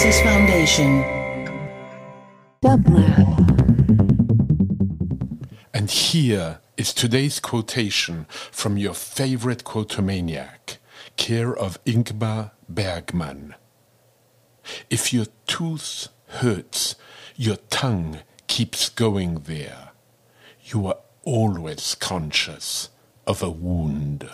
Genesis Foundation. And here is today's quotation from your favorite quotomaniac, care of Ingmar Bergman. If your tooth hurts, your tongue keeps going there. You are always conscious of a wound.